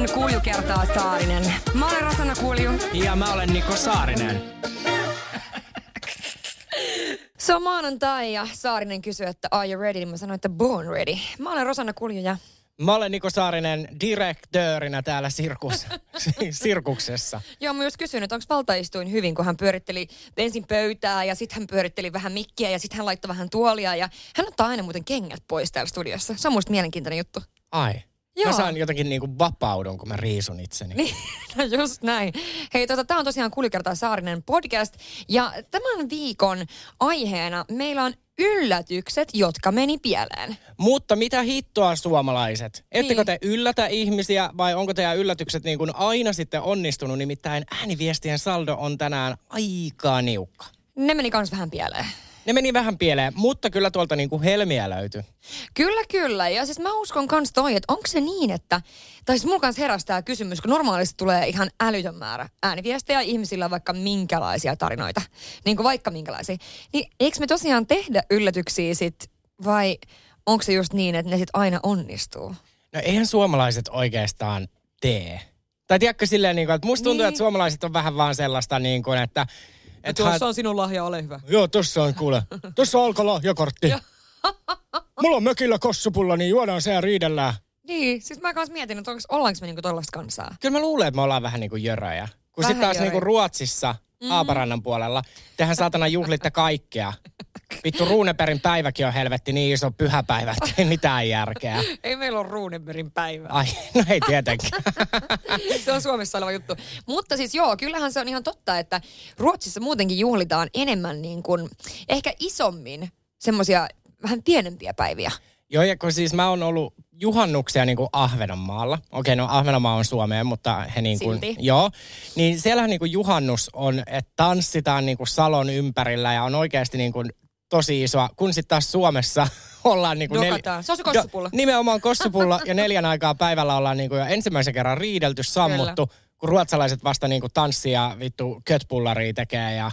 On Kulju kertaa Saarinen. Mä olen Rosanna Kulju. Ja mä olen Niko Saarinen. Se on maanantai ja Saarinen kysyy, että are you ready? Mä sanoin, että born ready. Mä olen Rosanna Kulju ja Mä olen Niko Saarinen direktöörinä täällä sirkus, sirkuksessa. Joo, mä myös kysyin, että onko valtaistuin hyvin, kun hän pyöritteli ensin pöytää ja sitten hän pyöritteli vähän mikkiä ja sitten hän laittoi vähän tuolia ja hän ottaa aina muuten kengät pois täällä studiossa. Se on musta mielenkiintoinen juttu. Ai. Joo. Mä saan jotenkin niinku vapaudun, kun mä riisun itseni. Niin, no just näin. Hei, tota, tämä on tosiaan Kuljukertaa Saarinen podcast. Ja tämän viikon aiheena meillä on yllätykset, jotka meni pieleen. Mutta mitä hittoa suomalaiset? Ettekö Niin. te yllätä ihmisiä vai onko teidän yllätykset niin kuin aina sitten onnistunut? Nimittäin ääniviestien saldo on tänään aika niukka. Ne meni kans vähän pieleen. Ne meni vähän pieleen, mutta kyllä tuolta niin kuin helmiä löytyi. Kyllä, kyllä. Ja siis mä uskon kans toi, että onko se niin, että... Tai siis mulla kans heräsi tää kysymys, kun normaalisti tulee ihan älytön määrä ääniviestejä ihmisillä on vaikka minkälaisia tarinoita. Niin kuin vaikka minkälaisia. Niin eikö me tosiaan tehdä yllätyksiä sit vai onko se just niin, että ne sit aina onnistuu? No eihän suomalaiset oikeastaan tee. Tai tiedätkö silleen, niin kuin, että musta tuntuu, Niin. että suomalaiset on vähän vaan sellaista, niin kuin, että... että haet- on sinun lahja, ole hyvä. Joo, tossa on kuule. Tossa on alkolahjakortti. Mulla on mökillä kossupulla, niin juodaan se ja riidellään. Niin, siis mä kans mietin, että onko, ollaanko me niinku tollaista kansaa. Kyllä mä luulen, että me ollaan vähän niin kuin jöröjä. Kun sitten taas jöröjä. niin kuin Ruotsissa, Haaparannan puolella, tehän saatana juhlitte kaikkea. Vittu, Ruuneperin päiväkin on helvetti niin iso pyhäpäivä, että ei mitään järkeä. Ei meillä ole Ruunenbergin päivä. Ai, no ei tietenkään. se on Suomessa oleva juttu. Mutta siis joo, kyllähän se on ihan totta, että Ruotsissa muutenkin juhlitaan enemmän niin kuin, ehkä isommin semmoisia vähän pienempiä päiviä. Joo, ja kun siis mä oon ollut juhannuksia niin kuin Ahvenanmaalla. Okei, no Ahvenanmaa on Suomeen, mutta he niin kuin, Silti. Joo, niin siellähän niin kuin juhannus on, että tanssitaan niin kuin salon ympärillä ja on oikeasti niin kuin tosi isoa, kun sitten taas Suomessa ollaan niin kuin... Dokataan. Se on se kossupulla. Jo, nimenomaan kossupulla ja neljän aikaa päivällä ollaan niin kuin jo ensimmäisen kerran riidelty, sammuttu, kun ruotsalaiset vasta niin kuin tanssii ja vittu kötpullaria tekee ja...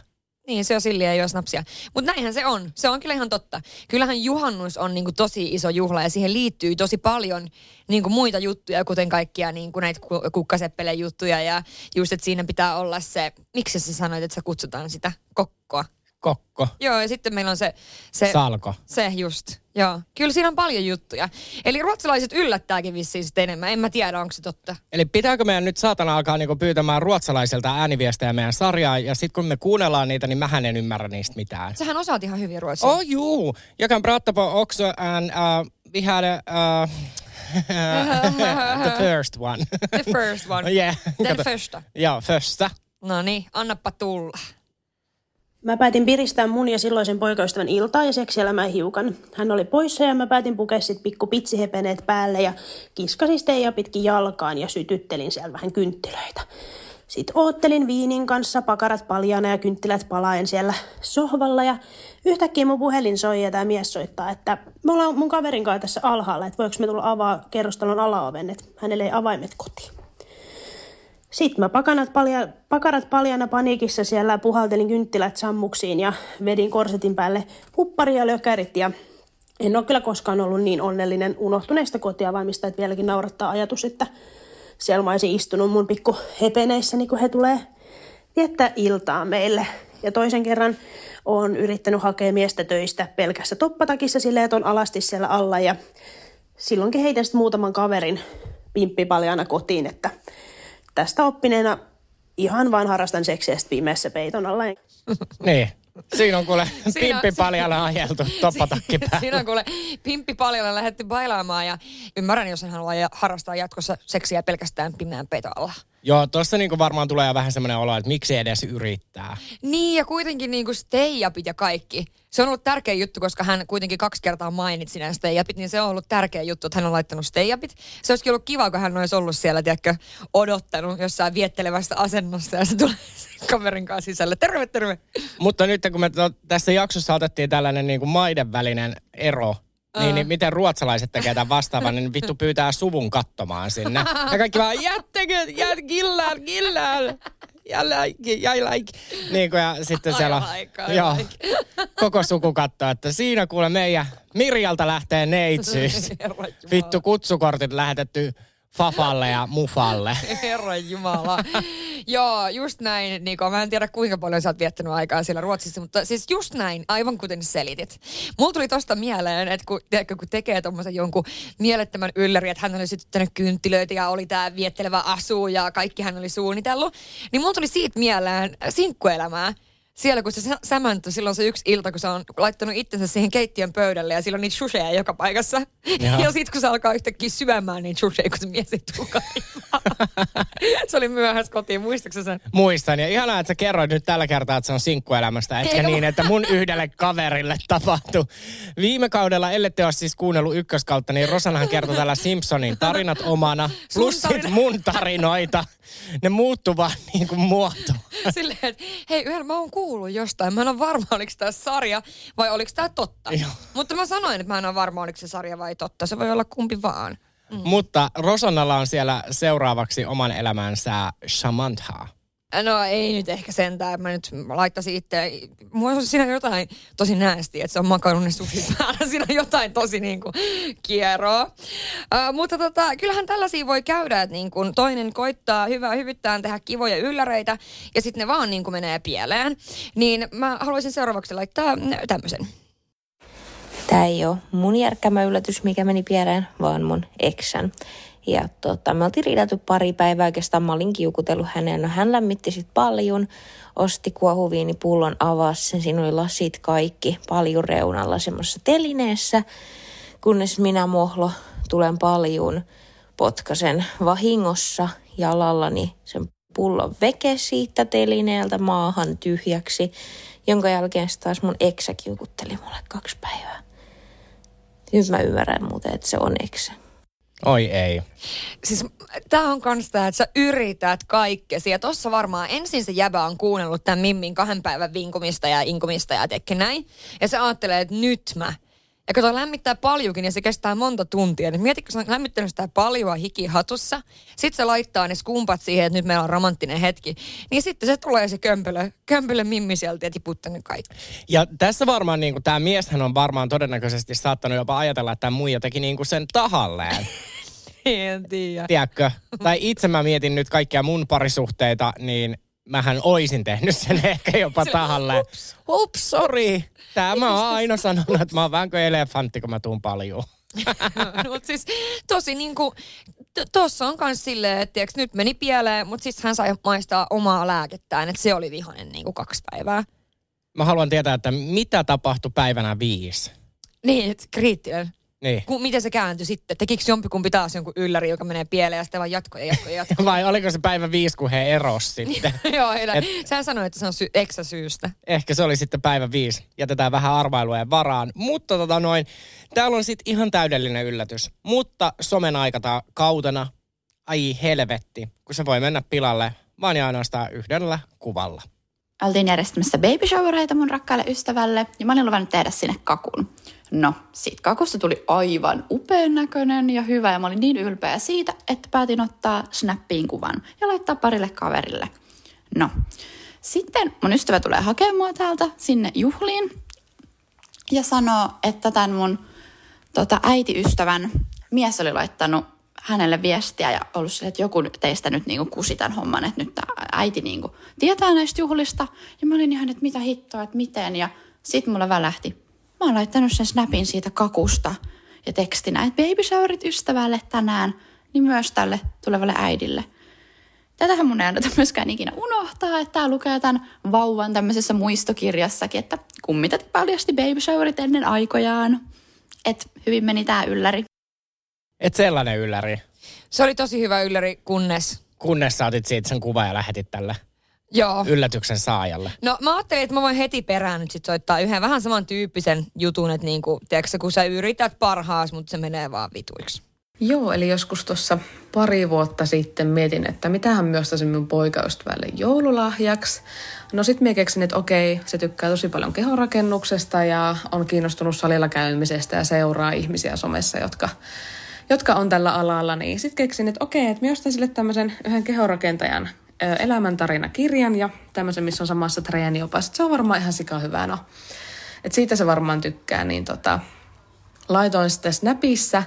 Niin, se on ja juo snapsia. Mutta näinhän se on. Se on kyllä ihan totta. Kyllähän juhannus on niinku tosi iso juhla ja siihen liittyy tosi paljon niinku muita juttuja, kuten kaikkia niinku näitä ku- kukkaseppelen juttuja. Ja just, että siinä pitää olla se, miksi sä sanoit, että sä kutsutaan sitä kokkoa. Kokko, Joo, ja sitten meillä on se... se salko. Se just, joo. Kyllä siinä on paljon juttuja. Eli ruotsalaiset yllättääkin vissiin sitten enemmän. En mä tiedä, onko se totta. Eli pitääkö meidän nyt saatana alkaa niinku pyytämään ruotsalaiselta ääniviestejä meidän sarjaan, ja sitten kun me kuunnellaan niitä, niin mähän en ymmärrä niistä mitään. Sähän osaat ihan hyvin ruotsia. Oh juu, jag kan prata på också en, uh, vi hade uh, the first one. The first one. yeah. Den första. Joo, första. No niin, annappa tulla. Mä päätin piristää mun ja silloisen poikaystävän iltaa ja seksielämää hiukan. Hän oli poissa ja mä päätin pukea sit pikku pitsihepeneet päälle ja kiskasin Steija pitkin jalkaan ja sytyttelin siellä vähän kynttilöitä. Sitten oottelin viinin kanssa, pakarat paljana ja kynttilät palaen siellä sohvalla ja yhtäkkiä mun puhelin soi ja tämä mies soittaa, että me ollaan mun kaverin kanssa tässä alhaalla, että voiko me tulla avaa kerrostalon alaoven, että hänelle ei avaimet kotiin. Sitten mä pakanat palja, pakarat paljana paniikissa siellä puhaltelin kynttilät sammuksiin ja vedin korsetin päälle huppari ja lökärit ja en ole kyllä koskaan ollut niin onnellinen unohtuneesta kotiavaimista, että vieläkin naurattaa ajatus, että siellä mä olisin istunut mun pikku hepeneissä, niin kun he tulee viettää iltaa meille. Ja toisen kerran on yrittänyt hakea miestä töistä pelkässä toppatakissa silleen, että on alasti siellä alla ja silloinkin heitän sitten muutaman kaverin pimppipaljana kotiin, että tästä oppineena ihan vaan harrastan seksiä pimeässä peiton alla. Niin. Siinä on kuule pimppi paljalla ajeltu toppatakki päällä. Siinä on kuule pimppi paljon lähdetty bailaamaan ja ymmärrän, jos hän haluaa harrastaa jatkossa seksiä pelkästään pimeän peiton alla. Joo, tuossa niinku varmaan tulee vähän semmoinen olo, että miksi edes yrittää. Niin, ja kuitenkin niinku stay-upit ja kaikki. Se on ollut tärkeä juttu, koska hän kuitenkin kaksi kertaa mainitsi nämä stay-upit, niin se on ollut tärkeä juttu, että hän on laittanut stay-upit. Se olisikin ollut kiva, kun hän olisi ollut siellä, tiedätkö, odottanut jossain viettelevästä asennossa ja se tulee kaverin kanssa sisälle. Terve, terve. Mutta nyt kun me to, tässä jaksossa otettiin tällainen niinku maiden välinen ero, niin, niin miten ruotsalaiset tekee tämän vastaavan, niin vittu pyytää suvun katsomaan sinne. Ja kaikki vaan, jättekö, jät, killään, killään. Ja like, ja like. Niin kuin, ja sitten siellä like, I joo, like. koko suku katsoo, että siinä kuule meidän Mirjalta lähtee neitsyys. Vittu kutsukortit lähetetty Fafalle ja Mufalle. Herra Jumala. Joo, just näin. Niko, mä en tiedä kuinka paljon sä oot viettänyt aikaa siellä Ruotsissa, mutta siis just näin, aivan kuten selitit. Mulla tuli tosta mieleen, että kun, tiedätkö, kun tekee tommosen jonkun mielettömän ylläri, että hän oli sytyttänyt kynttilöitä ja oli tää viettelevä asu ja kaikki hän oli suunnitellut, niin mulla tuli siitä mieleen sinkkuelämää. Siellä kun se sä- sämäntä, silloin se yksi ilta, kun se on laittanut itsensä siihen keittiön pöydälle ja silloin niitä shusheja joka paikassa. Jaha. Ja sitten kun se alkaa yhtäkkiä syömään niitä shusheja, kun se mies ei Se oli myöhässä kotiin, muistatko sen? Muistan. Ja ihanaa, että sä kerroit nyt tällä kertaa, että se on sinkkuelämästä, etkä niin, että mun yhdelle kaverille tapahtui. Viime kaudella, ellette ole siis kuunnellut ykköskautta, niin Rosanhan kertoi täällä Simpsonin tarinat omana, plus sit mun tarinoita. Ne muuttuu vaan niin kuin muoto. Silleen, että hei, yhdellä mä oon kuullut jostain. Mä en ole varma, oliko tämä sarja vai oliko tämä totta. Joo. Mutta mä sanoin, että mä en ole varma, oliko se sarja vai totta. Se voi olla kumpi vaan. Mm. Mutta Rosannalla on siellä seuraavaksi oman elämänsä Shamantha. No ei nyt ehkä sentään, mä nyt laittaisin itse, mulla on siinä jotain tosi näästiä, että se on makaroninen sushi päällä, siinä on jotain tosi niin kuin kieroa. Uh, mutta tota, kyllähän tällaisia voi käydä, että niin kuin toinen koittaa hyvää hyvittään tehdä kivoja ylläreitä ja sitten ne vaan niin kuin menee pieleen. Niin mä haluaisin seuraavaksi laittaa tämmöisen. Tämä ei ole mun järkkämä yllätys, mikä meni pieleen, vaan mun eksän. Ja tota, me oltiin riidelty pari päivää, oikeastaan mä olin kiukutellut hänen. No hän lämmitti sit paljon, osti kuohuviinipullon, avasi sen, siinä oli lasit kaikki paljon reunalla semmoisessa telineessä. Kunnes minä mohlo tulen paljon, potkasen vahingossa jalallani sen pullon veke siitä telineeltä maahan tyhjäksi, jonka jälkeen taas mun eksä kiukutteli mulle kaksi päivää. Nyt mä ymmärrän muuten, että se on eksä. Oi ei. Siis tää on kans tää, että sä yrität kaikkesi. Ja tossa varmaan ensin se jäbä on kuunnellut tämän Mimmin kahden päivän vinkumista ja inkumista ja tekee näin. Ja se ajattelee, että nyt mä. Ja kun toi lämmittää paljonkin ja se kestää monta tuntia, niin mietitkö, kun se on lämmittänyt sitä paljoa hiki hatussa, sit se laittaa ne skumpat siihen, että nyt meillä on romanttinen hetki, niin sitten se tulee se kömpelö, kömpelö mimmi sieltä ja tiputtanut kaikki. Ja tässä varmaan niin tämä mieshän on varmaan todennäköisesti saattanut jopa ajatella, että tämä muija teki niin kuin sen tahalleen. En tiedä. Tiedätkö? Tai itse mä mietin nyt kaikkia mun parisuhteita, niin mähän oisin tehnyt sen ehkä jopa tahalleen. Ups, sorry. Tää mä oon aina sanonut, että mä oon vähän kuin elefantti, kun mä tuun paljon. no, mut siis tosi niinku, t- tossa on kans silleen, että tiiäks, nyt meni pieleen, mutta siis hän sai maistaa omaa lääkettään, että se oli vihonen niinku kaksi päivää. Mä haluan tietää, että mitä tapahtui päivänä viisi. Niin, kriittinen. Niin. Ku, miten se kääntyi sitten? Tekikö jompikumpi taas jonkun ylläri, joka menee pieleen ja sitten vaan jatkoi ja jatkoi ja jatkoi? Vai oliko se päivä viisi, kun he eros sitten? Joo, ei, Et- Sä sanoit, että se on sy- eksä syystä. Ehkä se oli sitten päivä viisi. Jätetään vähän arvailujen varaan. Mutta tota noin, täällä on sitten ihan täydellinen yllätys. Mutta somen aikata kautena, ai helvetti, kun se voi mennä pilalle vaan ja ainoastaan yhdellä kuvalla. Oltiin järjestämässä baby showereita mun rakkaalle ystävälle ja mä olin luvannut tehdä sinne kakun. No, siitä kakusta tuli aivan upean näköinen ja hyvä ja mä olin niin ylpeä siitä, että päätin ottaa snappiin kuvan ja laittaa parille kaverille. No, sitten mun ystävä tulee hakemaan täältä sinne juhliin ja sanoo, että tämän mun tota, äitiystävän mies oli laittanut hänelle viestiä ja ollut sille, että joku teistä nyt niinku kusi tämän homman, että nyt tää äiti niinku tietää näistä juhlista. Ja mä olin ihan, että mitä hittoa, että miten. Ja sit mulla välähti. Mä oon laittanut sen snapin siitä kakusta ja tekstinä, että baby showerit ystävälle tänään, niin myös tälle tulevalle äidille. Tätähän mun ei anneta myöskään ikinä unohtaa, että tää lukee tämän vauvan tämmöisessä muistokirjassakin, että kummitat paljasti baby showerit ennen aikojaan. Et hyvin meni tää ylläri. Et sellainen ylläri. Se oli tosi hyvä ylläri, kunnes kunnes sä otit siitä sen kuvan ja lähetit tälle Joo. yllätyksen saajalle. No mä ajattelin, että mä voin heti perään nyt sit soittaa yhden vähän samantyyppisen jutun, että niinku, tiedätkö, kun sä yrität parhaas, mutta se menee vaan vituiksi. Joo, eli joskus tuossa pari vuotta sitten mietin, että mitähän myös tosi minun poikaystävälle joululahjaksi. No sit mä keksin, että okei, se tykkää tosi paljon kehorakennuksesta ja on kiinnostunut salilla käymisestä ja seuraa ihmisiä somessa, jotka, jotka on tällä alalla. Niin sit keksin, että okei, että mä ostan sille tämmöisen yhden kehorakentajan elämäntarinakirjan ja tämmöisen, missä on samassa treeniopas. Se on varmaan ihan sika hyvä, no. Et siitä se varmaan tykkää, niin tota, laitoin sitten Snapissa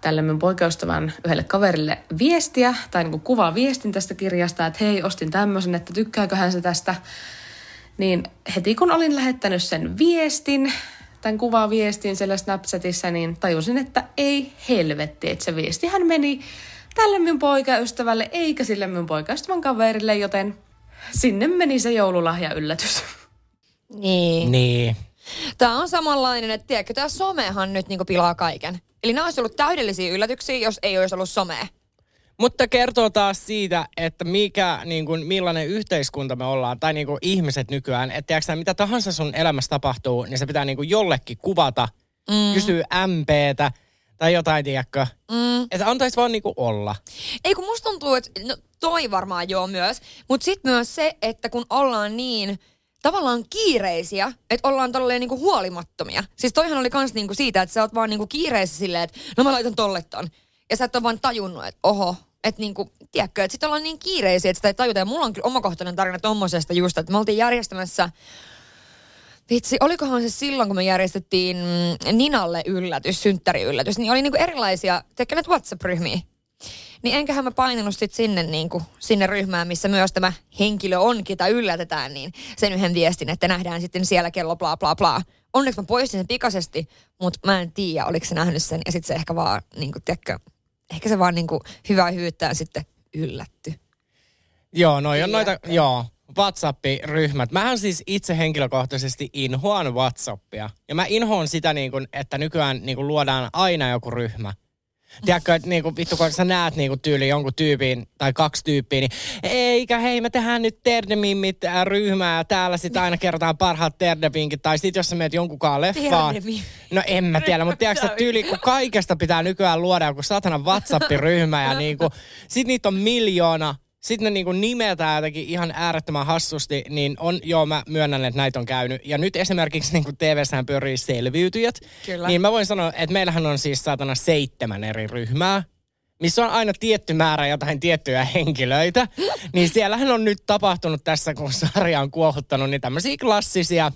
tälle mun poikaystävän yhdelle kaverille viestiä, tai niin kuvaa viestin tästä kirjasta, että hei, ostin tämmöisen, että tykkääkö hän se tästä. Niin heti kun olin lähettänyt sen viestin, tämän kuvaa viestin siellä Snapchatissa, niin tajusin, että ei helvetti, että se viestihän meni tälle mun poikaystävälle, eikä sille mun poikaystävän kaverille, joten sinne meni se joululahja yllätys. Niin. Niin. Tämä on samanlainen, että tiedätkö, tämä somehan nyt niinku pilaa kaiken. Eli nämä olisi ollut täydellisiä yllätyksiä, jos ei olisi ollut somea. Mutta kertoo taas siitä, että mikä, niin kuin, millainen yhteiskunta me ollaan, tai niin kuin ihmiset nykyään. Että tiedätkö, mitä tahansa sun elämässä tapahtuu, niin se pitää niin kuin jollekin kuvata, mm. kysyä MPtä tai jotain, tiedätkö. Mm. Että antaisi vaan niin kuin olla. Ei kun musta tuntuu, että no, toi varmaan joo myös, mutta sitten myös se, että kun ollaan niin tavallaan kiireisiä, että ollaan tolleen niinku huolimattomia. Siis toihan oli kans niinku siitä, että sä oot vaan niinku kiireessä silleen, että no mä laitan tolle ton. Ja sä et ole vaan tajunnut, että oho, että niinku, tiedätkö, että sit ollaan niin kiireisiä, että sitä ei tajuta. Ja mulla on kyllä omakohtainen tarina tommosesta just, että me oltiin järjestämässä Vitsi, olikohan se silloin, kun me järjestettiin mm, Ninalle yllätys, synttäriyllätys, niin oli niinku erilaisia, teikö näitä WhatsApp-ryhmiä? Niin enköhän mä painanut sit sinne, niin kuin, sinne ryhmään, missä myös tämä henkilö on, ketä yllätetään, niin sen yhden viestin, että nähdään sitten siellä kello bla bla bla. Onneksi mä poistin sen pikaisesti, mutta mä en tiedä, oliko se nähnyt sen. Ja sitten se ehkä vaan, niin kuin, tiedätkö, ehkä se vaan niin kuin, hyvää hyvyyttään sitten yllätty. Joo, noi on noita, joo, WhatsApp-ryhmät. Mähän siis itse henkilökohtaisesti inhoan WhatsAppia. Ja mä inhoan sitä, niin kuin, että nykyään niin kuin, luodaan aina joku ryhmä. Tiedätkö, että niinku, vittu kun sä näet niinku tyyli jonkun tyypin tai kaksi tyyppiä, niin eikä hei me tehdään nyt Terdemimmit äh, ryhmää ja täällä sitten aina kerrotaan parhaat Terdepinkit. Tai sitten jos sä meet jonkunkaan leffaan. Terdemi. No en mä tiedä, mutta tiedätkö että tyyli kun kaikesta pitää nykyään luoda joku satana WhatsApp-ryhmä ja niinku, sit niitä on miljoona sitten ne niinku nimetään jotenkin ihan äärettömän hassusti, niin on, joo mä myönnän, että näitä on käynyt. Ja nyt esimerkiksi niinku TV-sään pyörii selviytyjät. Kyllä. Niin mä voin sanoa, että meillähän on siis saatana seitsemän eri ryhmää missä on aina tietty määrä jotain tiettyjä henkilöitä, niin siellähän on nyt tapahtunut tässä, kun sarja on kuohuttanut, niin tämmöisiä klassisia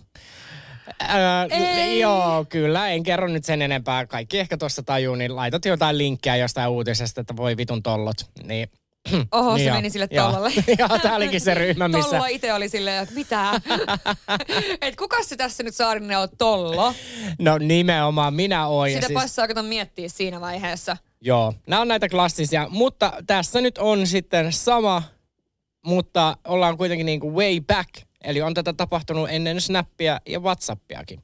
Ää, Ei. joo, kyllä. En kerro nyt sen enempää. Kaikki ehkä tuossa tajuu, niin laitat jotain linkkiä jostain uutisesta, että voi vitun tollot. Niin Oho, se Niin joo, meni sille tollalle. Joo, tää olikin se ryhmä, missä... Tollo itse oli silleen, että mitä? että kuka se tässä nyt Saarinen on Tollo? No nimenomaan, minä oon. ja Sitä siis, passaa kato miettiä siinä vaiheessa. Joo, nämä on näitä klassisia, mutta tässä nyt on sitten sama, mutta ollaan kuitenkin niin kuin way back. Eli on tätä tapahtunut ennen Snappia ja Whatsappiakin.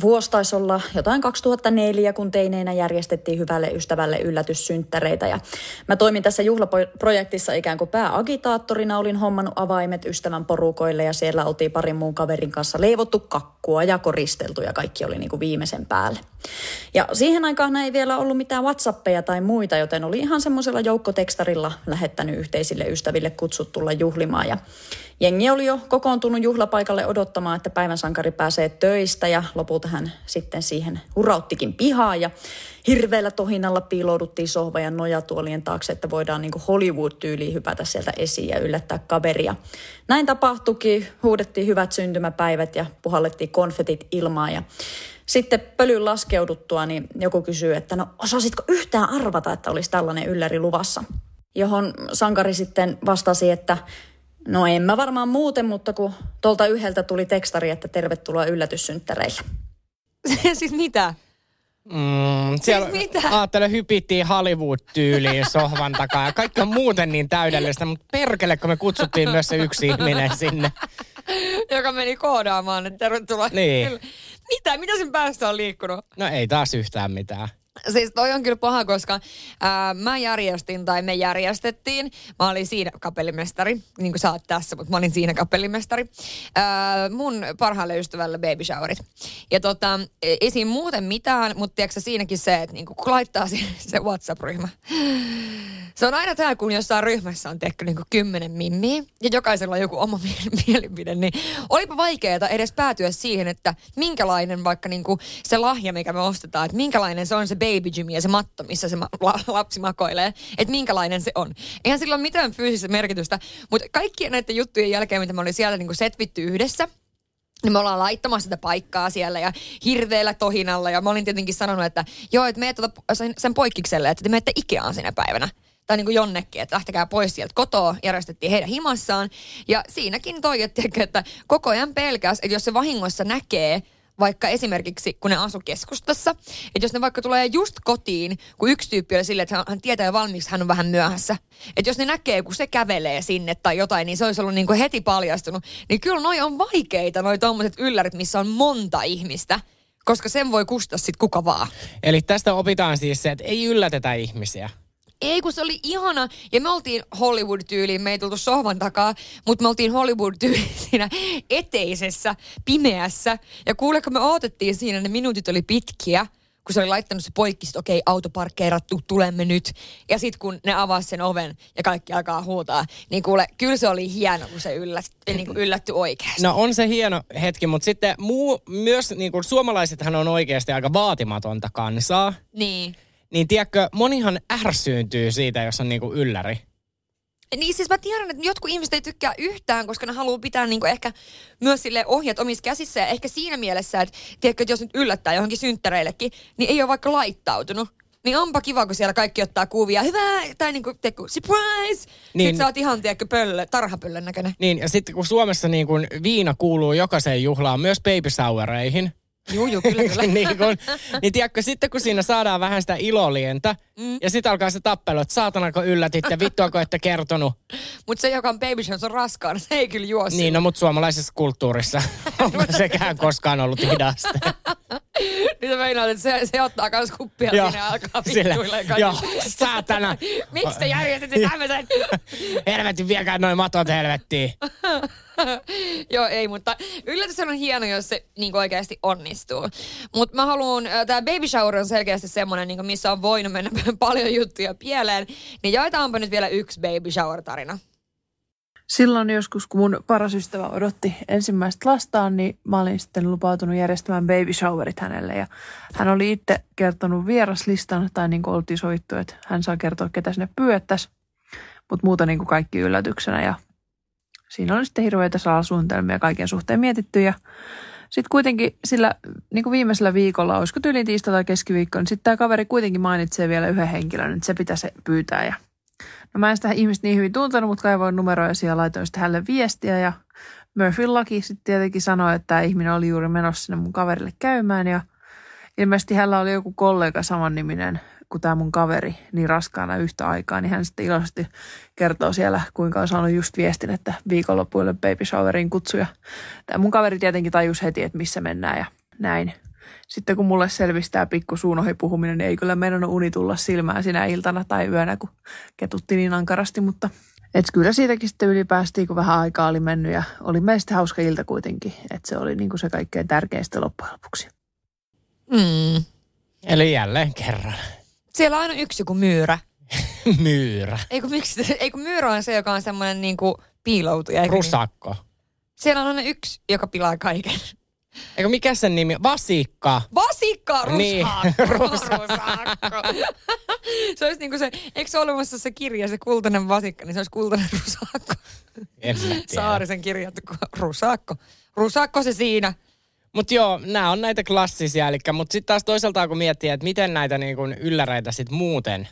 Vuosi taisi olla jotain 2004, kun teineinä järjestettiin hyvälle ystävälle yllätyssynttäreitä. Ja mä toimin tässä juhlaprojektissa ikään kuin pääagitaattorina. Olin hommannut avaimet ystävän porukoille ja siellä oltiin parin muun kaverin kanssa leivottu kakkua ja koristeltu ja kaikki oli niin kuin viimeisen päälle. Ja siihen aikaan ei vielä ollut mitään Whatsappeja tai muita, joten oli ihan semmoisella joukkotekstarilla lähettänyt yhteisille ystäville kutsut tulla juhlimaan. Ja jengi oli jo kokoontunut juhlapaikalle odottamaan, että päivän sankari pääsee töistä ja lopulta hän sitten siihen urauttikin pihaa ja hirveällä tohinalla piilouduttiin sohva ja nojatuolien taakse, että voidaan niin Hollywood-tyyliin hypätä sieltä esiin ja yllättää kaveria. Näin tapahtuikin, huudettiin hyvät syntymäpäivät ja puhallettiin konfetit ilmaan ja sitten pölyn laskeuduttua, niin joku kysyy, että no osasitko yhtään arvata, että olisi tällainen ylläri luvassa? Johon sankari sitten vastasi, että no en mä varmaan muuten, mutta kun tuolta yhdeltä tuli tekstari, että tervetuloa yllätyssynttäreille. siis mitä? Mm, siellä, mitä? Ajattele, hypittiin Hollywood-tyyliin sohvan takaa ja kaikki on muuten niin täydellistä, mutta perkele, kun me kutsuttiin myös se yksi ihminen sinne. Joka meni koodaamaan, että tervetuloa. Niin. Mitä? Mitä sen päästä on liikkunut? No ei taas yhtään mitään. Siis toi on kyllä paha, koska ää, mä järjestin tai me järjestettiin. Mä olin siinä kapellimestari, niin kuin sä oot tässä, mutta mä olin siinä kapellimestari. Ää, mun parhaalle ystävälle baby showerit. Ja tota, ei siinä muuten mitään, mutta tiedätkö siinäkin se, että niinku, kun laittaa se, se WhatsApp-ryhmä. Se on aina tää, kun jossain ryhmässä on tehty niin kymmenen mimmiä ja jokaisella on joku oma mie- mielipide, niin olipa vaikeaa edes päätyä siihen, että minkälainen vaikka niin kuin se lahja, mikä me ostetaan, että minkälainen se on se baby gym ja se matto, missä se ma- la- lapsi makoilee, että minkälainen se on. Eihän sillä ole mitään fyysistä merkitystä, mutta kaikkien näiden juttujen jälkeen, mitä me oli siellä niin kuin setvitty yhdessä, niin me ollaan laittamassa sitä paikkaa siellä ja hirveällä tohinalla. Ja mä olin tietenkin sanonut, että joo, että meet tuota sen, sen poikkikselle, että te menette Ikeaan sinä päivänä. Tai niin kuin jonnekin, että lähtekää pois sieltä kotoa, järjestettiin heidän himassaan. Ja siinäkin toi, että, että koko ajan pelkäs, että jos se vahingossa näkee, vaikka esimerkiksi kun ne asu keskustassa, että jos ne vaikka tulee just kotiin, kun yksi tyyppi oli silleen, että hän, tietää jo valmiiksi, hän on vähän myöhässä. Että jos ne näkee, kun se kävelee sinne tai jotain, niin se olisi ollut niin kuin heti paljastunut. Niin kyllä noi on vaikeita, noi tommoset yllärit, missä on monta ihmistä. Koska sen voi kustaa sit kuka vaan. Eli tästä opitaan siis se, että ei yllätetä ihmisiä. Ei, kun se oli ihana. Ja me oltiin Hollywood-tyyliin, me ei tultu sohvan takaa, mutta me oltiin Hollywood-tyyliin siinä eteisessä, pimeässä. Ja kuule, kun me odotettiin siinä, ne minuutit oli pitkiä, kun se oli laittanut se poikki, että okei, auto parkkeerattu, tulemme nyt. Ja sitten kun ne avasi sen oven ja kaikki alkaa huutaa, niin kuule, kyllä se oli hieno, kun se yllät, niin kuin yllätty oikeasti. No on se hieno hetki, mutta sitten muu, myös niin kuin suomalaisethan on oikeasti aika vaatimatonta kansaa. Niin. Niin tiedätkö, monihan ärsyyntyy siitä, jos on niinku ylläri. Niin siis mä tiedän, että jotkut ihmiset ei tykkää yhtään, koska ne haluaa pitää niinku ehkä myös sille ohjat omissa käsissä. Ja ehkä siinä mielessä, että tiedätkö, että jos nyt yllättää johonkin synttäreillekin, niin ei ole vaikka laittautunut. Niin onpa kiva, kun siellä kaikki ottaa kuvia. Hyvä! Tai niinku, tiedätkö, surprise! Niin. Sitten sä oot ihan, tiedätkö, pöllö, tarhapöllön näköinen. Niin, ja sitten kun Suomessa niin kun viina kuuluu jokaiseen juhlaan, myös baby showereihin, Juu, juu, kyllä, kyllä. niin, kun, niin tiedätkö, sitten kun siinä saadaan vähän sitä ilolientä, mm. ja sitten alkaa se tappelu, että saatanako yllätitte, vittuako ette kertonut. Mutta se, joka on baby shows, on raskaana, se ei kyllä juo Niin, no mutta suomalaisessa kulttuurissa on sekään koskaan ollut hidasta. Nyt sä meinaat, että se, se ottaa kans kuppia Joo. sinne ja alkaa vittuille Joo, saatana. Miksi te järjestitte tämmöisen? Helvetti, viekää noin matot helvettiin. Joo, ei, mutta yllätys on hieno, jos se niin oikeasti onnistuu. Mutta mä haluan, tämä baby shower on selkeästi semmoinen, niin missä on voinut mennä paljon juttuja pieleen. Niin jaetaanpa nyt vielä yksi baby shower tarina. Silloin joskus, kun mun paras ystävä odotti ensimmäistä lastaan, niin mä olin sitten lupautunut järjestämään baby showerit hänelle. Ja hän oli itse kertonut vieraslistan, tai niin kuin oltiin sovittu, että hän saa kertoa, ketä sinne pyydettäisi. Mutta muuta niin kuin kaikki yllätyksenä. Ja siinä oli sitten hirveitä salasuunnitelmia kaiken suhteen mietitty. Ja sitten kuitenkin sillä niin kuin viimeisellä viikolla, olisiko tyyliin tiistai tai keskiviikko, niin sitten tämä kaveri kuitenkin mainitsee vielä yhden henkilön, että se pitäisi pyytää. Ja No mä en sitä ihmistä niin hyvin tuntenut, mutta kaivoin numeroja ja laitoin sitten hänelle viestiä ja Murphyn laki sitten tietenkin sanoi, että tämä ihminen oli juuri menossa sinne mun kaverille käymään ja ilmeisesti hänellä oli joku kollega samanniminen kuin tämä mun kaveri niin raskaana yhtä aikaa, niin hän sitten iloisesti kertoo siellä, kuinka on saanut just viestin, että viikonloppuille baby showeriin kutsuja. Tämä mun kaveri tietenkin tajus heti, että missä mennään ja näin. Sitten kun mulle selvisi tämä pikku suun ohi puhuminen, niin ei kyllä meinannut uni tulla silmään sinä iltana tai yönä, kun ketutti niin ankarasti, mutta et kyllä siitäkin sitten ylipäästiin, kun vähän aikaa oli mennyt ja oli meistä hauska ilta kuitenkin, että se oli niinku se kaikkein tärkein sitten loppujen lopuksi. Mm. Eli jälleen kerran. Siellä on aina yksi joku myyrä. Myyrä. Ei kun, miksi, ei kun myyrä on se, joka on semmoinen niinku piiloutuja. eikö niin? Rusakko. Siellä on aina yksi, joka pilaa kaiken. Eikö mikä sen nimi? Vasikka. Vasikka, Niin, rusakko. rusakko. se olisi niinku se, eikö se ole olemassa se kirja, se kultainen vasikka, niin se olisi kultainen rusakko. Saarisen kirjattu kuin rusakko. Rusakko se siinä. Mutta joo, nämä on näitä klassisia, mutta sitten taas toisaalta kun miettii, että miten näitä niin kuin ylläreitä sitten muuten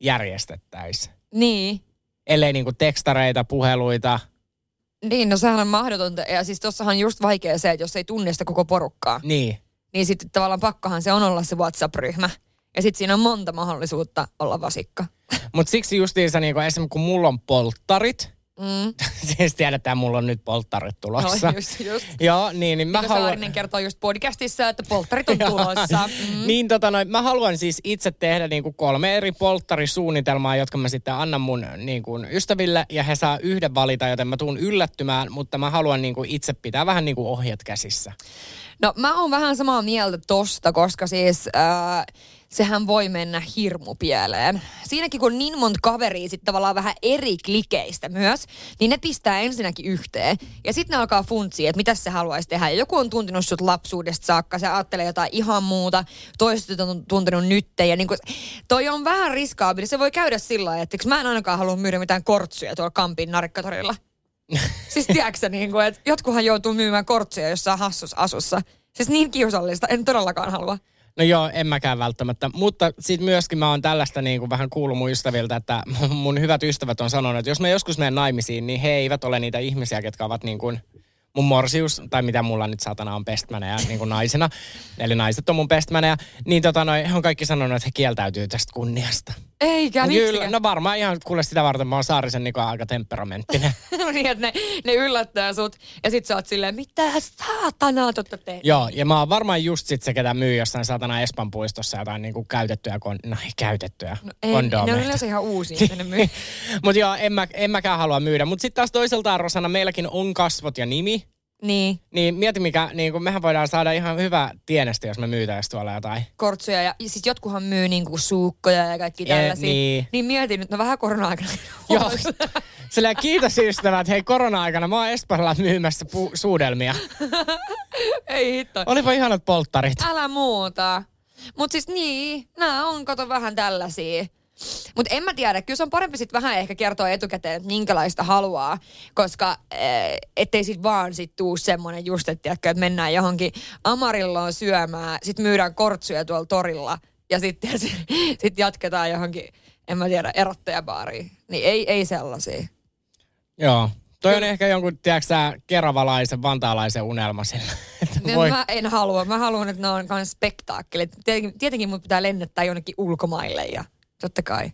järjestettäisiin. Niin. Ellei niin kuin tekstareita, puheluita. Niin, no sehän on mahdotonta. Ja siis tossahan on just vaikea se, että jos ei tunnista koko porukkaa, Niin. niin sitten tavallaan pakkohan se on olla se WhatsApp-ryhmä. Ja sitten siinä on monta mahdollisuutta olla vasikka. Mutta siksi justiinsa niin kuin esimerkiksi kun mulla on polttarit, Mm. siis tiedetään, mulla on nyt polttarit tulossa. No, just, just. Joo, niin, niin mä haluan... Saarinen kertoo just podcastissa, että polttarit on tulossa. Mm. Niin tota noin, mä haluan siis itse tehdä niinku kolme eri polttarisuunnitelmaa, jotka mä sitten annan mun niinku ystäville ja he saa yhden valita, joten mä tuun yllättymään, mutta mä haluan niinku itse pitää vähän niinku ohjat käsissä. No mä oon vähän samaa mieltä tosta, koska siis äh, sehän voi mennä hirmupieleen. Siinäkin kun niin monta kaveria sitten tavallaan vähän eri klikeistä myös, niin ne pistää ensinnäkin yhteen. Ja sitten ne alkaa funtsia, että mitä se haluaisi tehdä. Ja joku on tuntenut sut lapsuudesta saakka, se ajattelee jotain ihan muuta, toiset on tuntenut nytte. Ja niin kun, toi on vähän riskaabili. Se voi käydä sillä lailla, että mä en ainakaan halua myydä mitään kortsuja tuolla Kampin narikkatorilla. siis tiedätkö niin kuin, että jotkuhan joutuu myymään kortsuja jossain hassus asussa. Siis niin kiusallista, en todellakaan halua. No joo, en mäkään välttämättä. Mutta sitten myöskin mä oon tällaista niin kuin vähän kuullut mun ystäviltä, että mun hyvät ystävät on sanonut, että jos mä joskus menen naimisiin, niin he eivät ole niitä ihmisiä, ketkä ovat niin kuin mun morsius, tai mitä mulla nyt saatana on bestmaneja niin kuin naisena, eli naiset on mun bestmaneja, niin tota noi, he on kaikki sanonut, että he kieltäytyy tästä kunniasta. Eikä, Kyllä, no varmaan ihan kuule sitä varten, mä oon Saarisen Niko aika temperamenttinen. no niin, että ne, ne yllättää sut ja sit sä oot silleen, mitä saatanaa totta te. Joo, ja mä oon varmaan just sit se, ketä myy jossain saatana Espan puistossa jotain niinku käytettyjä, kon... no ei käytettyä, no, ei, Ne on yleensä ihan uusia, mitä ne myy. Mutta joo, en, mä, en mäkään halua myydä. Mutta sitten taas toiseltaan, Rosana, meilläkin on kasvot ja nimi. Niin. Niin mieti mikä, niin kun mehän voidaan saada ihan hyvä tienestä, jos me myytäisiin tuolla jotain. Kortsuja ja siis jotkuhan myy niinku suukkoja ja kaikki tällaisia. E, niin. niin mietin nyt, no vähän korona-aikana. Joo. Sillä kiitos ystävät, hei korona-aikana mä oon Espalla myymässä pu- suudelmia. Ei hitto. Olipa ihanat polttarit. Älä muuta. Mut siis niin, nää on kato vähän tällaisia. Mutta en mä tiedä, kyllä se on parempi sitten vähän ehkä kertoa etukäteen, että minkälaista haluaa, koska eh, ettei sit vaan sit tuu semmonen just, että, tiedätkö, että mennään johonkin Amarilloon syömään, sitten myydään kortsuja tuolla torilla ja sitten sit jatketaan johonkin, en mä tiedä, erottajabaariin. Niin ei, ei sellaisia. Joo, Toi on ehkä jonkun, tiedätkö sä, keravalaisen, vantaalaisen unelma sillä. Että voi... Mä en halua. Mä haluan, että ne on myös spektaakkelit. Tietenkin, tietenkin mut pitää lennättää jonnekin ulkomaille ja Totta kai.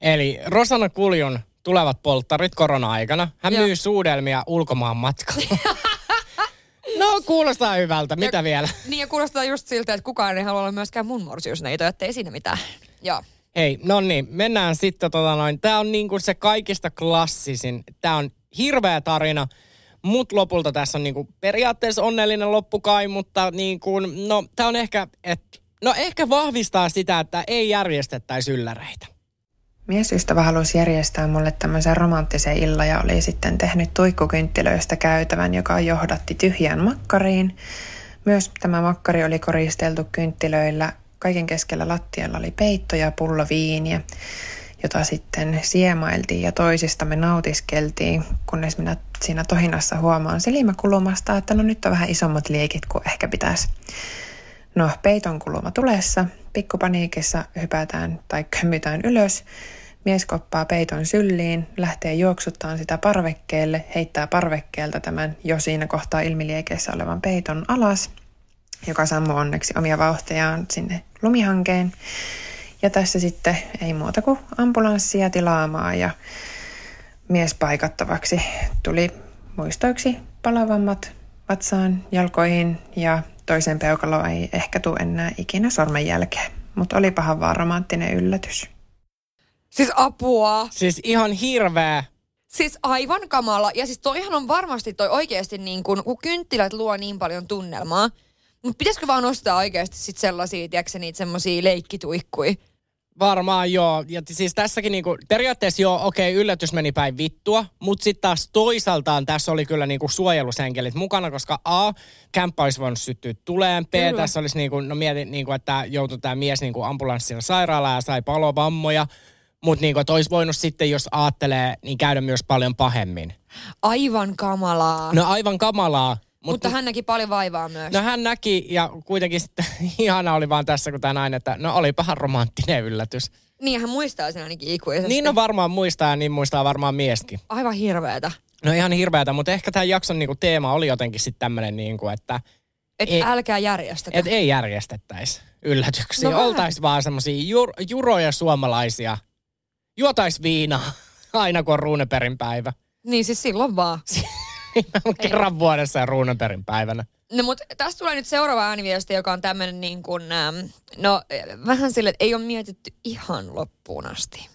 Eli Rosanna Kuljun tulevat polttarit korona-aikana. Hän Joo. myy suudelmia ulkomaan matkalla. no, kuulostaa hyvältä. Mitä ja, vielä? Niin, ja kuulostaa just siltä, että kukaan ei halua olla myöskään mun morsiusneito, ettei siinä mitään. Joo. Hei, no niin, mennään sitten tota noin. Tää on niinku se kaikista klassisin. Tää on hirveä tarina. Mut lopulta tässä on niinku periaatteessa onnellinen loppukai, mutta niinku, no tää on ehkä, että No ehkä vahvistaa sitä, että ei järjestettäisi ylläreitä. Miesystävä halusi järjestää mulle tämmöisen romanttisen illan ja oli sitten tehnyt tuikkukynttilöistä käytävän, joka johdatti tyhjään makkariin. Myös tämä makkari oli koristeltu kynttilöillä. Kaiken keskellä lattialla oli peitto ja pullo viiniä, jota sitten siemailtiin ja toisistamme nautiskeltiin, kunnes minä siinä tohinassa huomaan silmäkulmasta, että no nyt on vähän isommat liekit kuin ehkä pitäisi. No, peiton kuluma tulessa, pikkupaniikissa hypätään tai kömmytään ylös, mies koppaa peiton sylliin, lähtee juoksuttaan sitä parvekkeelle, heittää parvekkeelta tämän jo siinä kohtaa ilmiliekeissä olevan peiton alas, joka sammuu onneksi omia vauhtejaan sinne lumihankeen. Ja tässä sitten ei muuta kuin ambulanssia tilaamaan ja mies paikattavaksi tuli muistoiksi palavammat vatsaan, jalkoihin ja toisen peukalo ei ehkä tule enää ikinä sormen jälkeen. Mutta oli pahan vaan romanttinen yllätys. Siis apua. Siis ihan hirveä. Siis aivan kamala. Ja siis toihan on varmasti toi oikeasti niin kuin, kun kynttilät luo niin paljon tunnelmaa. Mutta pitäisikö vaan ostaa oikeasti sit sellaisia, tiedätkö niitä semmosia leikkituikkui, Varmaan joo. Ja siis tässäkin niinku, periaatteessa joo, okei, okay, yllätys meni päin vittua, mutta sitten taas toisaaltaan tässä oli kyllä niinku suojelusenkelit mukana, koska A, kämppä olisi voinut syttyä tuleen, B, kyllä. tässä olisi niinku, no mietin, niinku, että joutui tämä mies niinku ambulanssilla sairaalaan ja sai palovammoja, mutta niinku, olisi voinut sitten, jos ajattelee, niin käydä myös paljon pahemmin. Aivan kamalaa. No aivan kamalaa. Mut, Mutta hän näki paljon vaivaa myös. No hän näki ja kuitenkin sitten ihana oli vaan tässä kun tämä nainen, että no oli pahan romanttinen yllätys. Niin hän muistaa sen ainakin ikuisesti. Niin no varmaan muistaa ja niin muistaa varmaan mieskin. Aivan hirveetä. No ihan hirveätä, mutta ehkä tämän jakson niinku teema oli jotenkin sitten tämmöinen, niinku, että... Et ei, älkää järjestetä. Et ei järjestettäisi yllätyksiä. No Oltaisi vaan semmoisia jur, juroja suomalaisia. Juotais viinaa. Aina kun on Runeperin päivä. Niin siis silloin vaan. Kerran vuodessa ja Runeperin päivänä. No mutta tästä tulee nyt seuraava ääniviesti, joka on tämmöinen niin kuin, ähm, no vähän sille, että ei ole mietitty ihan loppuun asti.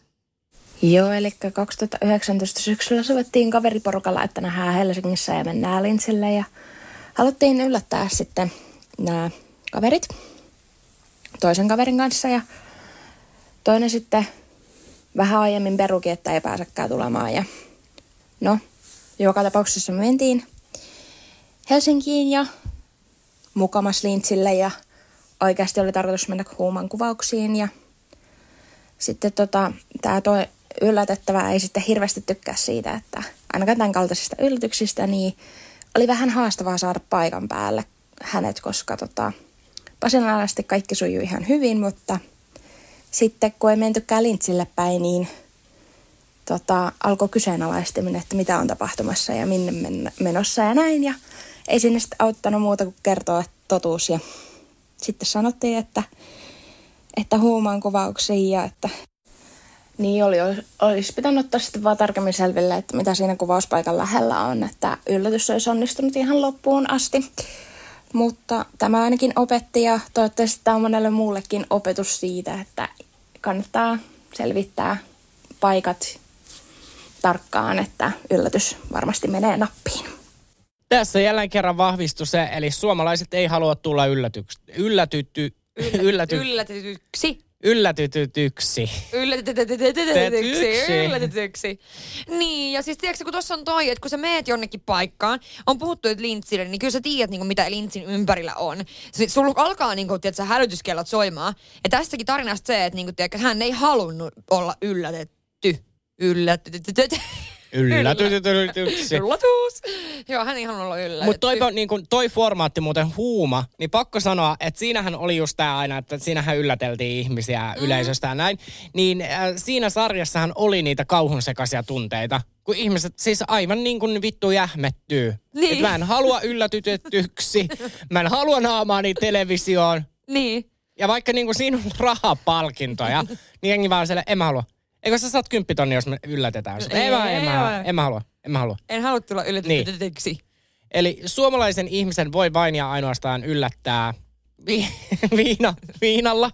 Joo, eli 2019 syksyllä sovittiin kaveriporukalla, että nähdään Helsingissä ja mennään Lintsille ja haluttiin yllättää sitten nämä kaverit toisen kaverin kanssa ja toinen sitten vähän aiemmin peruki, että ei pääsekään tulemaan ja no, joka tapauksessa me mentiin Helsinkiin ja mukamas Lintsille ja oikeasti oli tarkoitus mennä huuman kuvauksiin ja sitten tota, tämä toi yllätettävä ei sitten hirveästi tykkää siitä, että ainakaan tämän kaltaisista yllätyksistä, niin oli vähän haastavaa saada paikan päälle hänet, koska tota, Pasinalaisesti kaikki sujui ihan hyvin, mutta sitten kun ei mentykään lintsille päin, niin tota, alkoi kyseenalaistaminen, että mitä on tapahtumassa ja minne men- menossa ja näin. Ja ei sinne sitten auttanut muuta kuin kertoa totuus. Ja sitten sanottiin, että, että huumaan kuvauksiin ja että niin oli, olisi pitänyt ottaa sitten vaan tarkemmin selville, että mitä siinä kuvauspaikan lähellä on, että yllätys olisi onnistunut ihan loppuun asti. Mutta tämä ainakin opetti ja toivottavasti tämä on monelle muullekin opetus siitä, että kannattaa selvittää paikat tarkkaan, että yllätys varmasti menee nappiin. Tässä jälleen kerran vahvistui se, eli suomalaiset ei halua tulla yllätyksi. Yllätytty, ylläty, yllätytyksi. Yllätytytyksi. Yllätytytyksi. Yllätytyksi. Niin, ja siis tiedätkö, kun tuossa on toi, että kun sä meet jonnekin paikkaan, on puhuttu, että lintsille, niin kyllä sä tiedät, niin kuin, mitä lintsin ympärillä on. Sulla alkaa, niin kuin, tiedätkö, hälytyskellot soimaan. Ja tästäkin tarinasta se, että niin kuin, tiedätkö, hän ei halunnut olla yllätetty. Yllätytytytyty. Yllätytytytyksi. Yllätys. Joo, hän halunnut olla yllätetty. Mutta toi, niin kun, toi formaatti muuten huuma, niin pakko sanoa, että siinähän oli just tämä aina, että siinähän ylläteltiin ihmisiä mm. yleisöstä ja näin. Niin äh, siinä sarjassahan oli niitä kauhun sekaisia tunteita. Kun ihmiset siis aivan niin kuin vittu jähmettyy. Niin. Et mä en halua yllätytettyksi. mä en halua naamaani televisioon. Niin. Ja vaikka niin kuin siinä on rahapalkintoja, niin jengi vaan siellä, en mä halua. Eikö sä saat kymppitonni, jos me yllätetään? Ei, en, mä, en, mä, en mä halua. En mä halua. En halua tulla yllätetyksi. Niin. Eli suomalaisen ihmisen voi vain ja ainoastaan yllättää vi- viina, viinalla.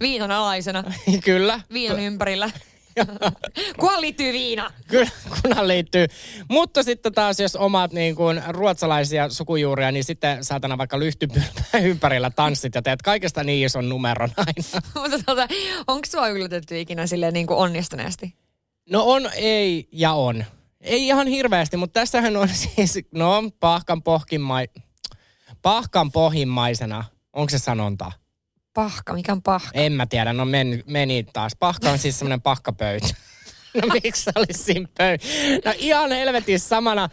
Viinan alaisena. Kyllä. Viinan ympärillä. kunhan liittyy viina. Kyllä, kunhan liittyy. Mutta sitten taas, jos omat niin kuin, ruotsalaisia sukujuuria, niin sitten saatana vaikka lyhtypylpää ympärillä tanssit ja teet kaikesta niin ison numeron aina. Mutta tota, onko sua yllätetty ikinä silleen niin kuin onnistuneesti? No on, ei ja on. Ei ihan hirveästi, mutta tässähän on siis, no pahkan pohkimmai, pahkan pohjimmaisena. Onko se sanonta? Pahka, mikä on pahka? En mä tiedä, no meni, meni taas. Pahka on siis semmoinen pahkapöytä. No miksi olisi siinä pöytä? No ihan helvetin samana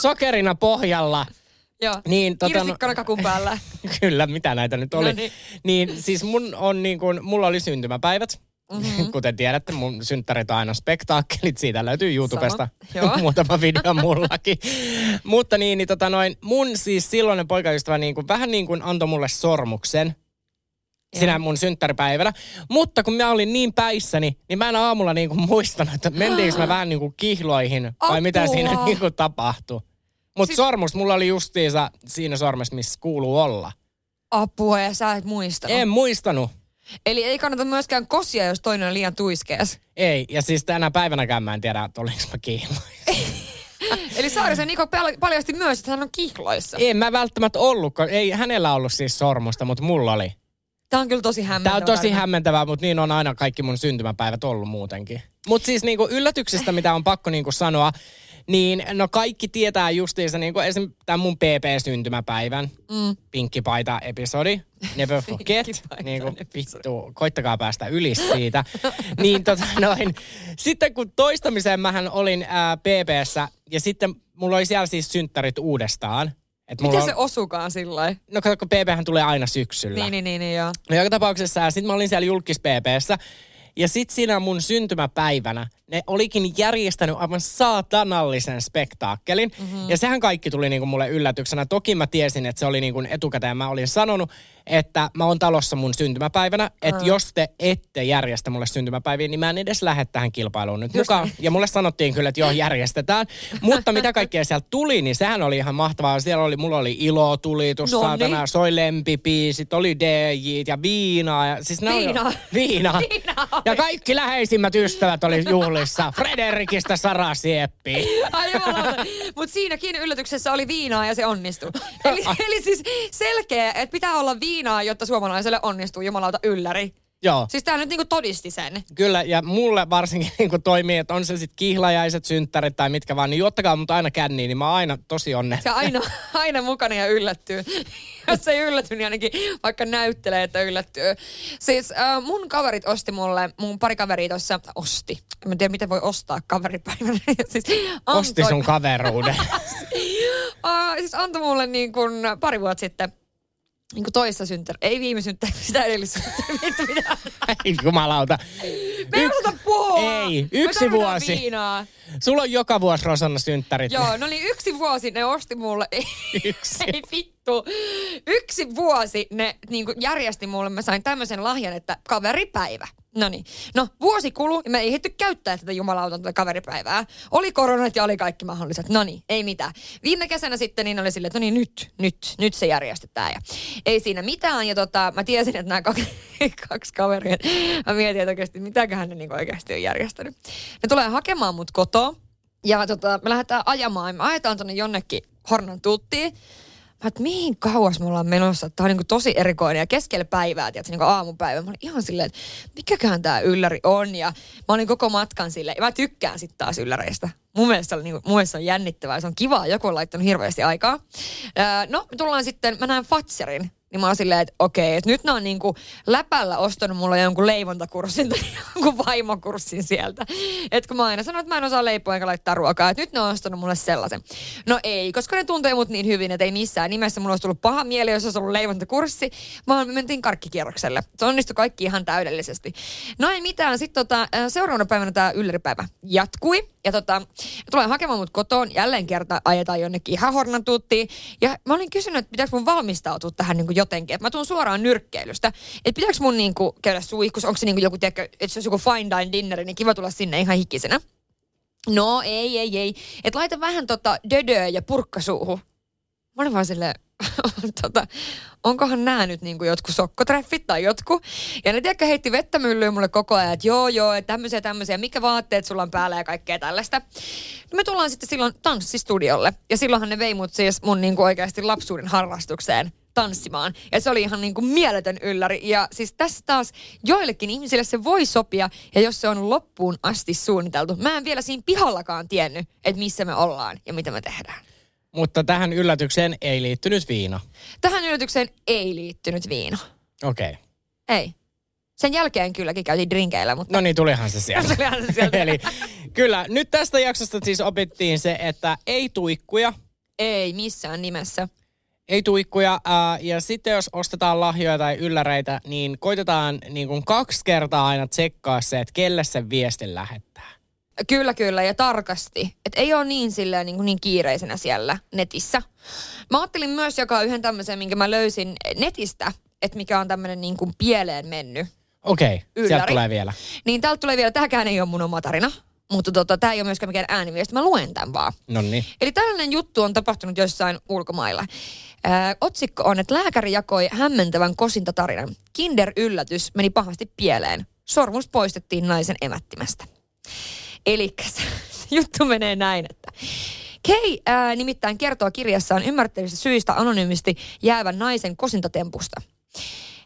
sokerina pohjalla. Joo, niin, tota, kirsikkana kakun päällä. Kyllä, mitä näitä nyt oli. No niin. niin siis mun on niin kuin, mulla oli syntymäpäivät. Mm-hmm. Kuten tiedätte, mun synttärit on aina spektaakkelit. Siitä löytyy YouTubesta muutama video mullakin. Mutta niin, niin tota noin, mun siis silloinen poikaystävä niin kuin, vähän niin kuin antoi mulle sormuksen sinä mun synttäripäivänä. Mutta kun mä olin niin päissäni, niin mä en aamulla niinku muistanut, että mentiinkö mä vähän niinku kihloihin vai Apua. mitä siinä niinku tapahtui. Mutta siis... sormus mulla oli justiinsa siinä sormessa, missä kuuluu olla. Apua ja sä et muistanut. En muistanut. Eli ei kannata myöskään kosia, jos toinen on liian tuiskeas. Ei, ja siis tänä päivänäkään mä en tiedä, että olinko mä kihloissa. Eli Saarisen Niko paljasti myös, että hän on kihloissa. Ei mä välttämättä ollut, ei hänellä ollut siis sormusta, mutta mulla oli. Tämä on kyllä tosi hämmentävää. Tämä on tosi hämmentävää, mutta niin on aina kaikki mun syntymäpäivät ollut muutenkin. Mutta siis niinku yllätyksistä, mitä on pakko niinku sanoa, niin no kaikki tietää justiinsa niinku esim. tämän mun PP-syntymäpäivän, mm. pinkkipaita-episodi, Never Forget, niin kuin vittu, koittakaa päästä yli siitä. niin tota noin, sitten kun toistamiseen mähän olin ää, PPssä ja sitten mulla oli siellä siis synttärit uudestaan. Et Miten on... se osukaan sillä No kato, kun PP tulee aina syksyllä. Niin, niin, niin, niin joo. No joka tapauksessa, sitten mä olin siellä julkis PPssä. Ja sitten siinä mun syntymäpäivänä, ne olikin järjestänyt aivan saatanallisen spektaakkelin. Mm-hmm. Ja sehän kaikki tuli niinku mulle yllätyksenä. Toki mä tiesin, että se oli niinku etukäteen. Mä olin sanonut, että mä oon talossa mun syntymäpäivänä. Että jos te ette järjestä mulle syntymäpäiviä, niin mä en edes lähde tähän kilpailuun nyt mukaan. Ja mulle sanottiin kyllä, että joo, järjestetään. Mutta mitä kaikkea sieltä tuli, niin sehän oli ihan mahtavaa. Siellä oli, mulla oli ilo, tulitus, No saatana, niin. soi lempipiisit, oli DJ ja viinaa. Ja, siis ne oli- Viinaa. Viinaa. Viinaa Ja kaikki läheisimmät ystävät oli juhlissa. Frederikistä Sara Sieppi. Ai jumalauta. Mut siinäkin yllätyksessä oli viinaa ja se onnistui. Eli, eli siis selkeä, että pitää olla viinaa, jotta suomalaiselle onnistuu jumalauta ylläri. Joo. Siis tää nyt niinku todisti sen. Kyllä, ja mulle varsinkin niin kun toimii, että on se sitten kihlajaiset, synttärit tai mitkä vaan, niin juottakaa mut aina känniin, niin mä oon aina tosi onnellinen. Se aina, aina mukana ja yllättyy. Jos ei ylläty, niin ainakin vaikka näyttelee, että yllättyy. Siis äh, mun kaverit osti mulle, mun pari kaveria tuossa osti. En tiedä, miten voi ostaa kaveripäivänä. siis Osti sun kaveruuden. uh, siis antoi mulle niin kuin pari vuotta sitten niin kuin toista synttäri. Ei viime synttäri, sitä edellistä? Ei jumalauta. Me ei osata puhua. Ei, yksi vuosi. Viinaa. Sulla on joka vuosi Rosanna synttärit. Joo, no niin yksi vuosi ne osti mulle. Ei, Yksi. ei vittu. Yksi vuosi ne niin järjesti mulle. Mä sain tämmöisen lahjan, että kaveripäivä. No niin. No, vuosi kulu ja me ei ehditty käyttää tätä jumalautan tätä kaveripäivää. Oli koronat ja oli kaikki mahdolliset. No niin, ei mitään. Viime kesänä sitten niin oli silleen, että no niin nyt, nyt, nyt se järjestetään. Ja ei siinä mitään. Ja tota, mä tiesin, että nämä kaksi, kaksi kaveria, mä mietin, että oikeasti mitäköhän ne niin oikeasti on järjestänyt. Ne tulee hakemaan mut kotoa. Ja tota, me lähdetään ajamaan. Me ajetaan tonne jonnekin Hornan tuttiin. Mä että mihin kauas me ollaan menossa. Tämä on niin tosi erikoinen ja keskellä päivää, tiedätkö, niin aamupäivä. Mä olin ihan silleen, että mikäköhän tämä ylläri on. Ja mä olin koko matkan silleen. Ja mä tykkään sitten taas ylläreistä. Mun mielestä, oli, niin kuin, mun mielestä on jännittävää. Se on kivaa. Joku on laittanut hirveästi aikaa. Öö, no, me tullaan sitten, mä näen Fatserin. Niin mä oon silleen, että okei, että nyt ne on niinku läpällä ostanut mulle jonkun leivontakurssin tai jonkun vaimokurssin sieltä. Että kun mä aina sanon, että mä en osaa leipoa eikä laittaa ruokaa, että nyt ne on ostanut mulle sellaisen. No ei, koska ne tuntee mut niin hyvin, että ei missään nimessä mulla olisi tullut paha mieli, jos olisi ollut leivontakurssi, vaan me mentiin karkkikierrokselle. Se onnistui kaikki ihan täydellisesti. No ei mitään, sitten tota, äh, seuraavana päivänä tämä ylläripäivä jatkui. Ja tota, tulee hakemaan mut kotoon, jälleen kerta ajetaan jonnekin ihan hornatuttiin. Ja mä olin kysynyt, että pitääkö mun valmistautua tähän niin jotenkin. Että mä tuun suoraan nyrkkeilystä. Että pitääkö mun niin kuin, käydä suihkus, onko se niin joku, tiedätkö, että se olisi joku fine dine dinneri, niin kiva tulla sinne ihan hikisenä. No ei, ei, ei. Että laita vähän tota dödöä ja purkkasuuhun. Mä olin vaan silleen, tota, onkohan nämä nyt niinku jotkut sokkotreffit tai jotkut. Ja ne tiedätkö heitti vettä myllyyn mulle koko ajan, että joo joo, että tämmöisiä tämmöisiä, mikä vaatteet sulla on päällä ja kaikkea tällaista. No me tullaan sitten silloin tanssistudiolle. Ja silloinhan ne vei mut siis mun niinku oikeasti lapsuuden harrastukseen tanssimaan. Ja se oli ihan niin kuin mieletön ylläri. Ja siis tässä taas joillekin ihmisille se voi sopia, ja jos se on loppuun asti suunniteltu. Mä en vielä siinä pihallakaan tiennyt, että missä me ollaan ja mitä me tehdään. Mutta tähän yllätykseen ei liittynyt viina. Tähän yllätykseen ei liittynyt viina. Okei. Okay. Ei. Sen jälkeen kylläkin käytiin drinkeillä, mutta... No niin, tulihan se sieltä. Tulihan se sieltä. Eli kyllä, nyt tästä jaksosta siis opittiin se, että ei tuikkuja. Ei missään nimessä. Ei tuikkuja. Ää, ja sitten jos ostetaan lahjoja tai ylläreitä, niin koitetaan niin kuin kaksi kertaa aina tsekkaa se, että kelle sen viestin lähettää. Kyllä, kyllä, ja tarkasti. Et ei ole niin silleen niin, kuin niin kiireisenä siellä netissä. Mä ajattelin myös jakaa yhden tämmöisen, minkä mä löysin netistä, että mikä on tämmöinen niin kuin pieleen mennyt. Okei, okay, sieltä Ylläri. tulee vielä. Niin täältä tulee vielä, tämäkään ei ole mun oma tarina, mutta tota, tämä ei ole myöskään mikään ääniviesti, mä luen tämän vaan. No niin. Eli tällainen juttu on tapahtunut jossain ulkomailla. Ää, otsikko on, että lääkäri jakoi hämmentävän kosintotarinan. Kinder-yllätys meni pahasti pieleen. Sormus poistettiin naisen emättimästä. Eli juttu menee näin, että Kei ää, nimittäin kertoo kirjassaan ymmärrettävistä syistä anonyymisti jäävän naisen kosintatempusta.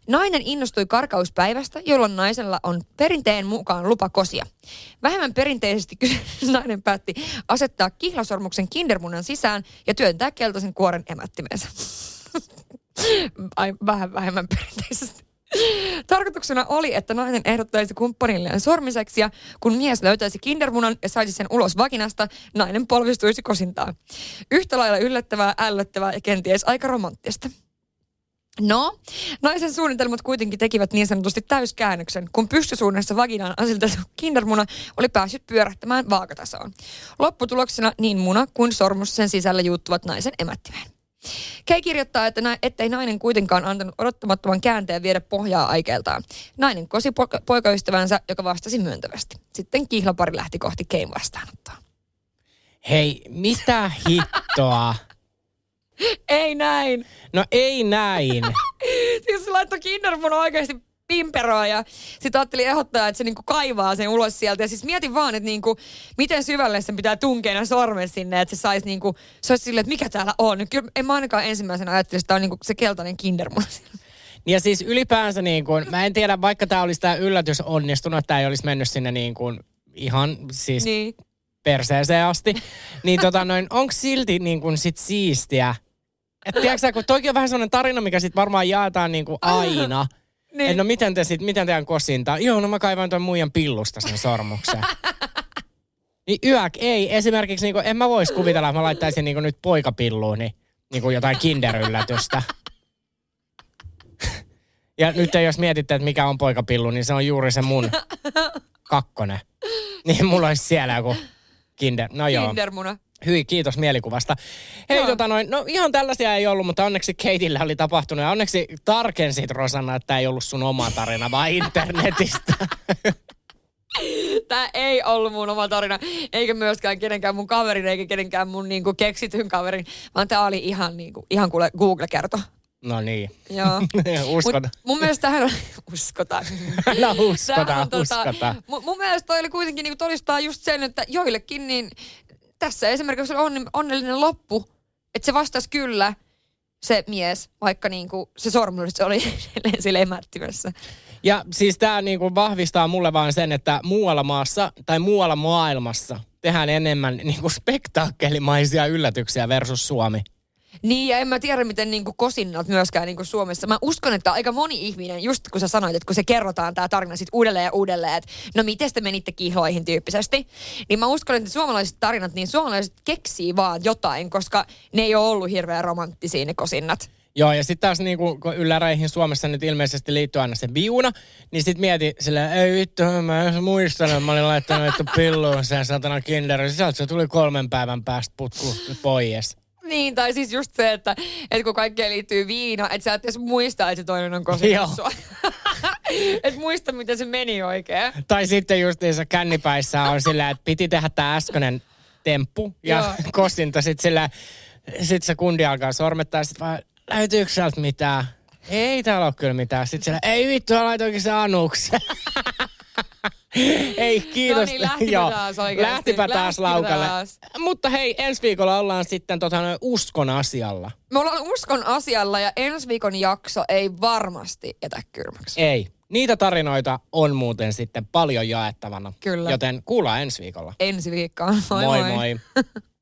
Nainen innostui karkauspäivästä, jolloin naisella on perinteen mukaan lupa kosia. Vähemmän perinteisesti nainen päätti asettaa kihlasormuksen kindermunan sisään ja työntää keltaisen kuoren emättimensä. Ai, vähän vähemmän perinteisesti. Tarkoituksena oli, että nainen ehdottaisi kumppanilleen sormiseksi ja kun mies löytäisi kindermunan ja saisi sen ulos vaginasta, nainen polvistuisi kosintaan. Yhtä lailla yllättävää, ällöttävää ja kenties aika romanttista. No, naisen suunnitelmat kuitenkin tekivät niin sanotusti täyskäännöksen, kun pystysuunnassa vaginaan aseteltu kindermuna oli päässyt pyörähtämään vaakatasoon. Lopputuloksena niin muna kuin sormus sen sisällä juuttuvat naisen emättimeen. Kei kirjoittaa, että nä- ettei nainen kuitenkaan antanut odottamattoman käänteen viedä pohjaa aikeeltaan. Nainen kosi po- poikaystävänsä, joka vastasi myöntävästi. Sitten kihlapari lähti kohti Kein vastaanottoa. Hei, mitä hittoa? Ei näin. No ei näin. siis se laittoi kindermunan oikeasti pimperoa ja sitten ajattelin ehdottaa, että se niinku kaivaa sen ulos sieltä. Ja siis mietin vaan, että niinku, miten syvälle sen pitää tunkea sormen sinne, että se saisi niinku, se olisi silleen, että mikä täällä on. Kyllä en mä ainakaan ensimmäisenä ajattelin, että tämä on niinku se keltainen kindermuna. Ja siis ylipäänsä niin kuin, mä en tiedä, vaikka tämä olisi tämä yllätys onnistunut, että tämä ei olisi mennyt sinne niin kuin ihan siis niin. perseeseen asti, niin tota noin, onko silti niin kuin sit siistiä? Että tiedätkö kun toikin on vähän sellainen tarina, mikä sit varmaan jaetaan niin kuin aina. Niin. Että no miten te sit, miten teidän kosinta? Joo, no mä kaivan tuon muijan pillusta sen sormuksen. niin yök, ei. Esimerkiksi niin kuin, en mä vois kuvitella, että mä laittaisin niin kuin nyt poikapilluun niin, niin kuin jotain kinderyllätystä. Ja nyt jos mietitte, että mikä on poikapillu, niin se on juuri se mun kakkonen. Niin mulla olisi siellä joku kinder. No joo. Kindermuna. Hyi, kiitos mielikuvasta. Hei, Joo. tota noin, no ihan tällaisia ei ollut, mutta onneksi Keitillä oli tapahtunut. Ja onneksi tarkensit, Rosanna, että tämä ei ollut sun oma tarina, vaan internetistä. Tämä ei ollut mun oma tarina, eikä myöskään kenenkään mun kaverin, eikä kenenkään mun niinku keksityn kaverin, vaan tämä oli ihan, niinku, ihan kuule Google-kerto. No niin. Joo. Uskota. Mut mun mielestä tähän on, uskotaan. No uskotaan, uskotaan. mun, mun mielestä toi oli kuitenkin niinku todistaa just sen, että joillekin niin tässä esimerkiksi on on, onnellinen loppu, että se vastasi kyllä se mies, vaikka niinku se sormus oli sillä emättimessä. Ja siis tämä niinku vahvistaa mulle vaan sen, että muualla maassa tai muualla maailmassa tehdään enemmän niinku spektaakkelimaisia yllätyksiä versus Suomi. Niin, ja en mä tiedä, miten niinku kosinnat myöskään niinku Suomessa. Mä uskon, että aika moni ihminen, just kun sä sanoit, että kun se kerrotaan tämä tarina sit uudelleen ja uudelleen, että no miten te menitte kihloihin tyyppisesti, niin mä uskon, että suomalaiset tarinat, niin suomalaiset keksii vaan jotain, koska ne ei ole ollut hirveän romanttisia ne kosinnat. Joo, ja sitten taas niinku, kun ylläreihin Suomessa nyt ilmeisesti liittyy aina se viuna, niin sitten mieti silleen, ei vittu, mä en muistan, että mä olin laittanut että pilluun sen satana kinderin. Sieltä se tuli kolmen päivän päästä putku pois. Niin, tai siis just se, että, että kun kaikkeen liittyy viina, että sä et edes muista, että se toinen on sua. et muista, miten se meni oikein. Tai sitten justiinsa kännipäissä on sillä, että piti tehdä tämä äskeinen temppu ja Joo. kosinta sitten sillä, sit se kundi alkaa sormettaa ja sitten vaan, löytyykö sieltä mitään? Ei täällä ole kyllä mitään. Sitten siellä, ei vittu, laitoinkin se anuksen. ei, kiitos. No niin, lähtipä taas oikeasti. Lähtipä taas Lähtipä laukalle. taas. Mutta hei, ensi viikolla ollaan sitten tota, uskon asialla. Me ollaan uskon asialla ja ensi viikon jakso ei varmasti jätä kylmäksi. Ei. Niitä tarinoita on muuten sitten paljon jaettavana. Kyllä. Joten kuullaan ensi viikolla. Ensi viikkoon. Moi moi. moi. moi.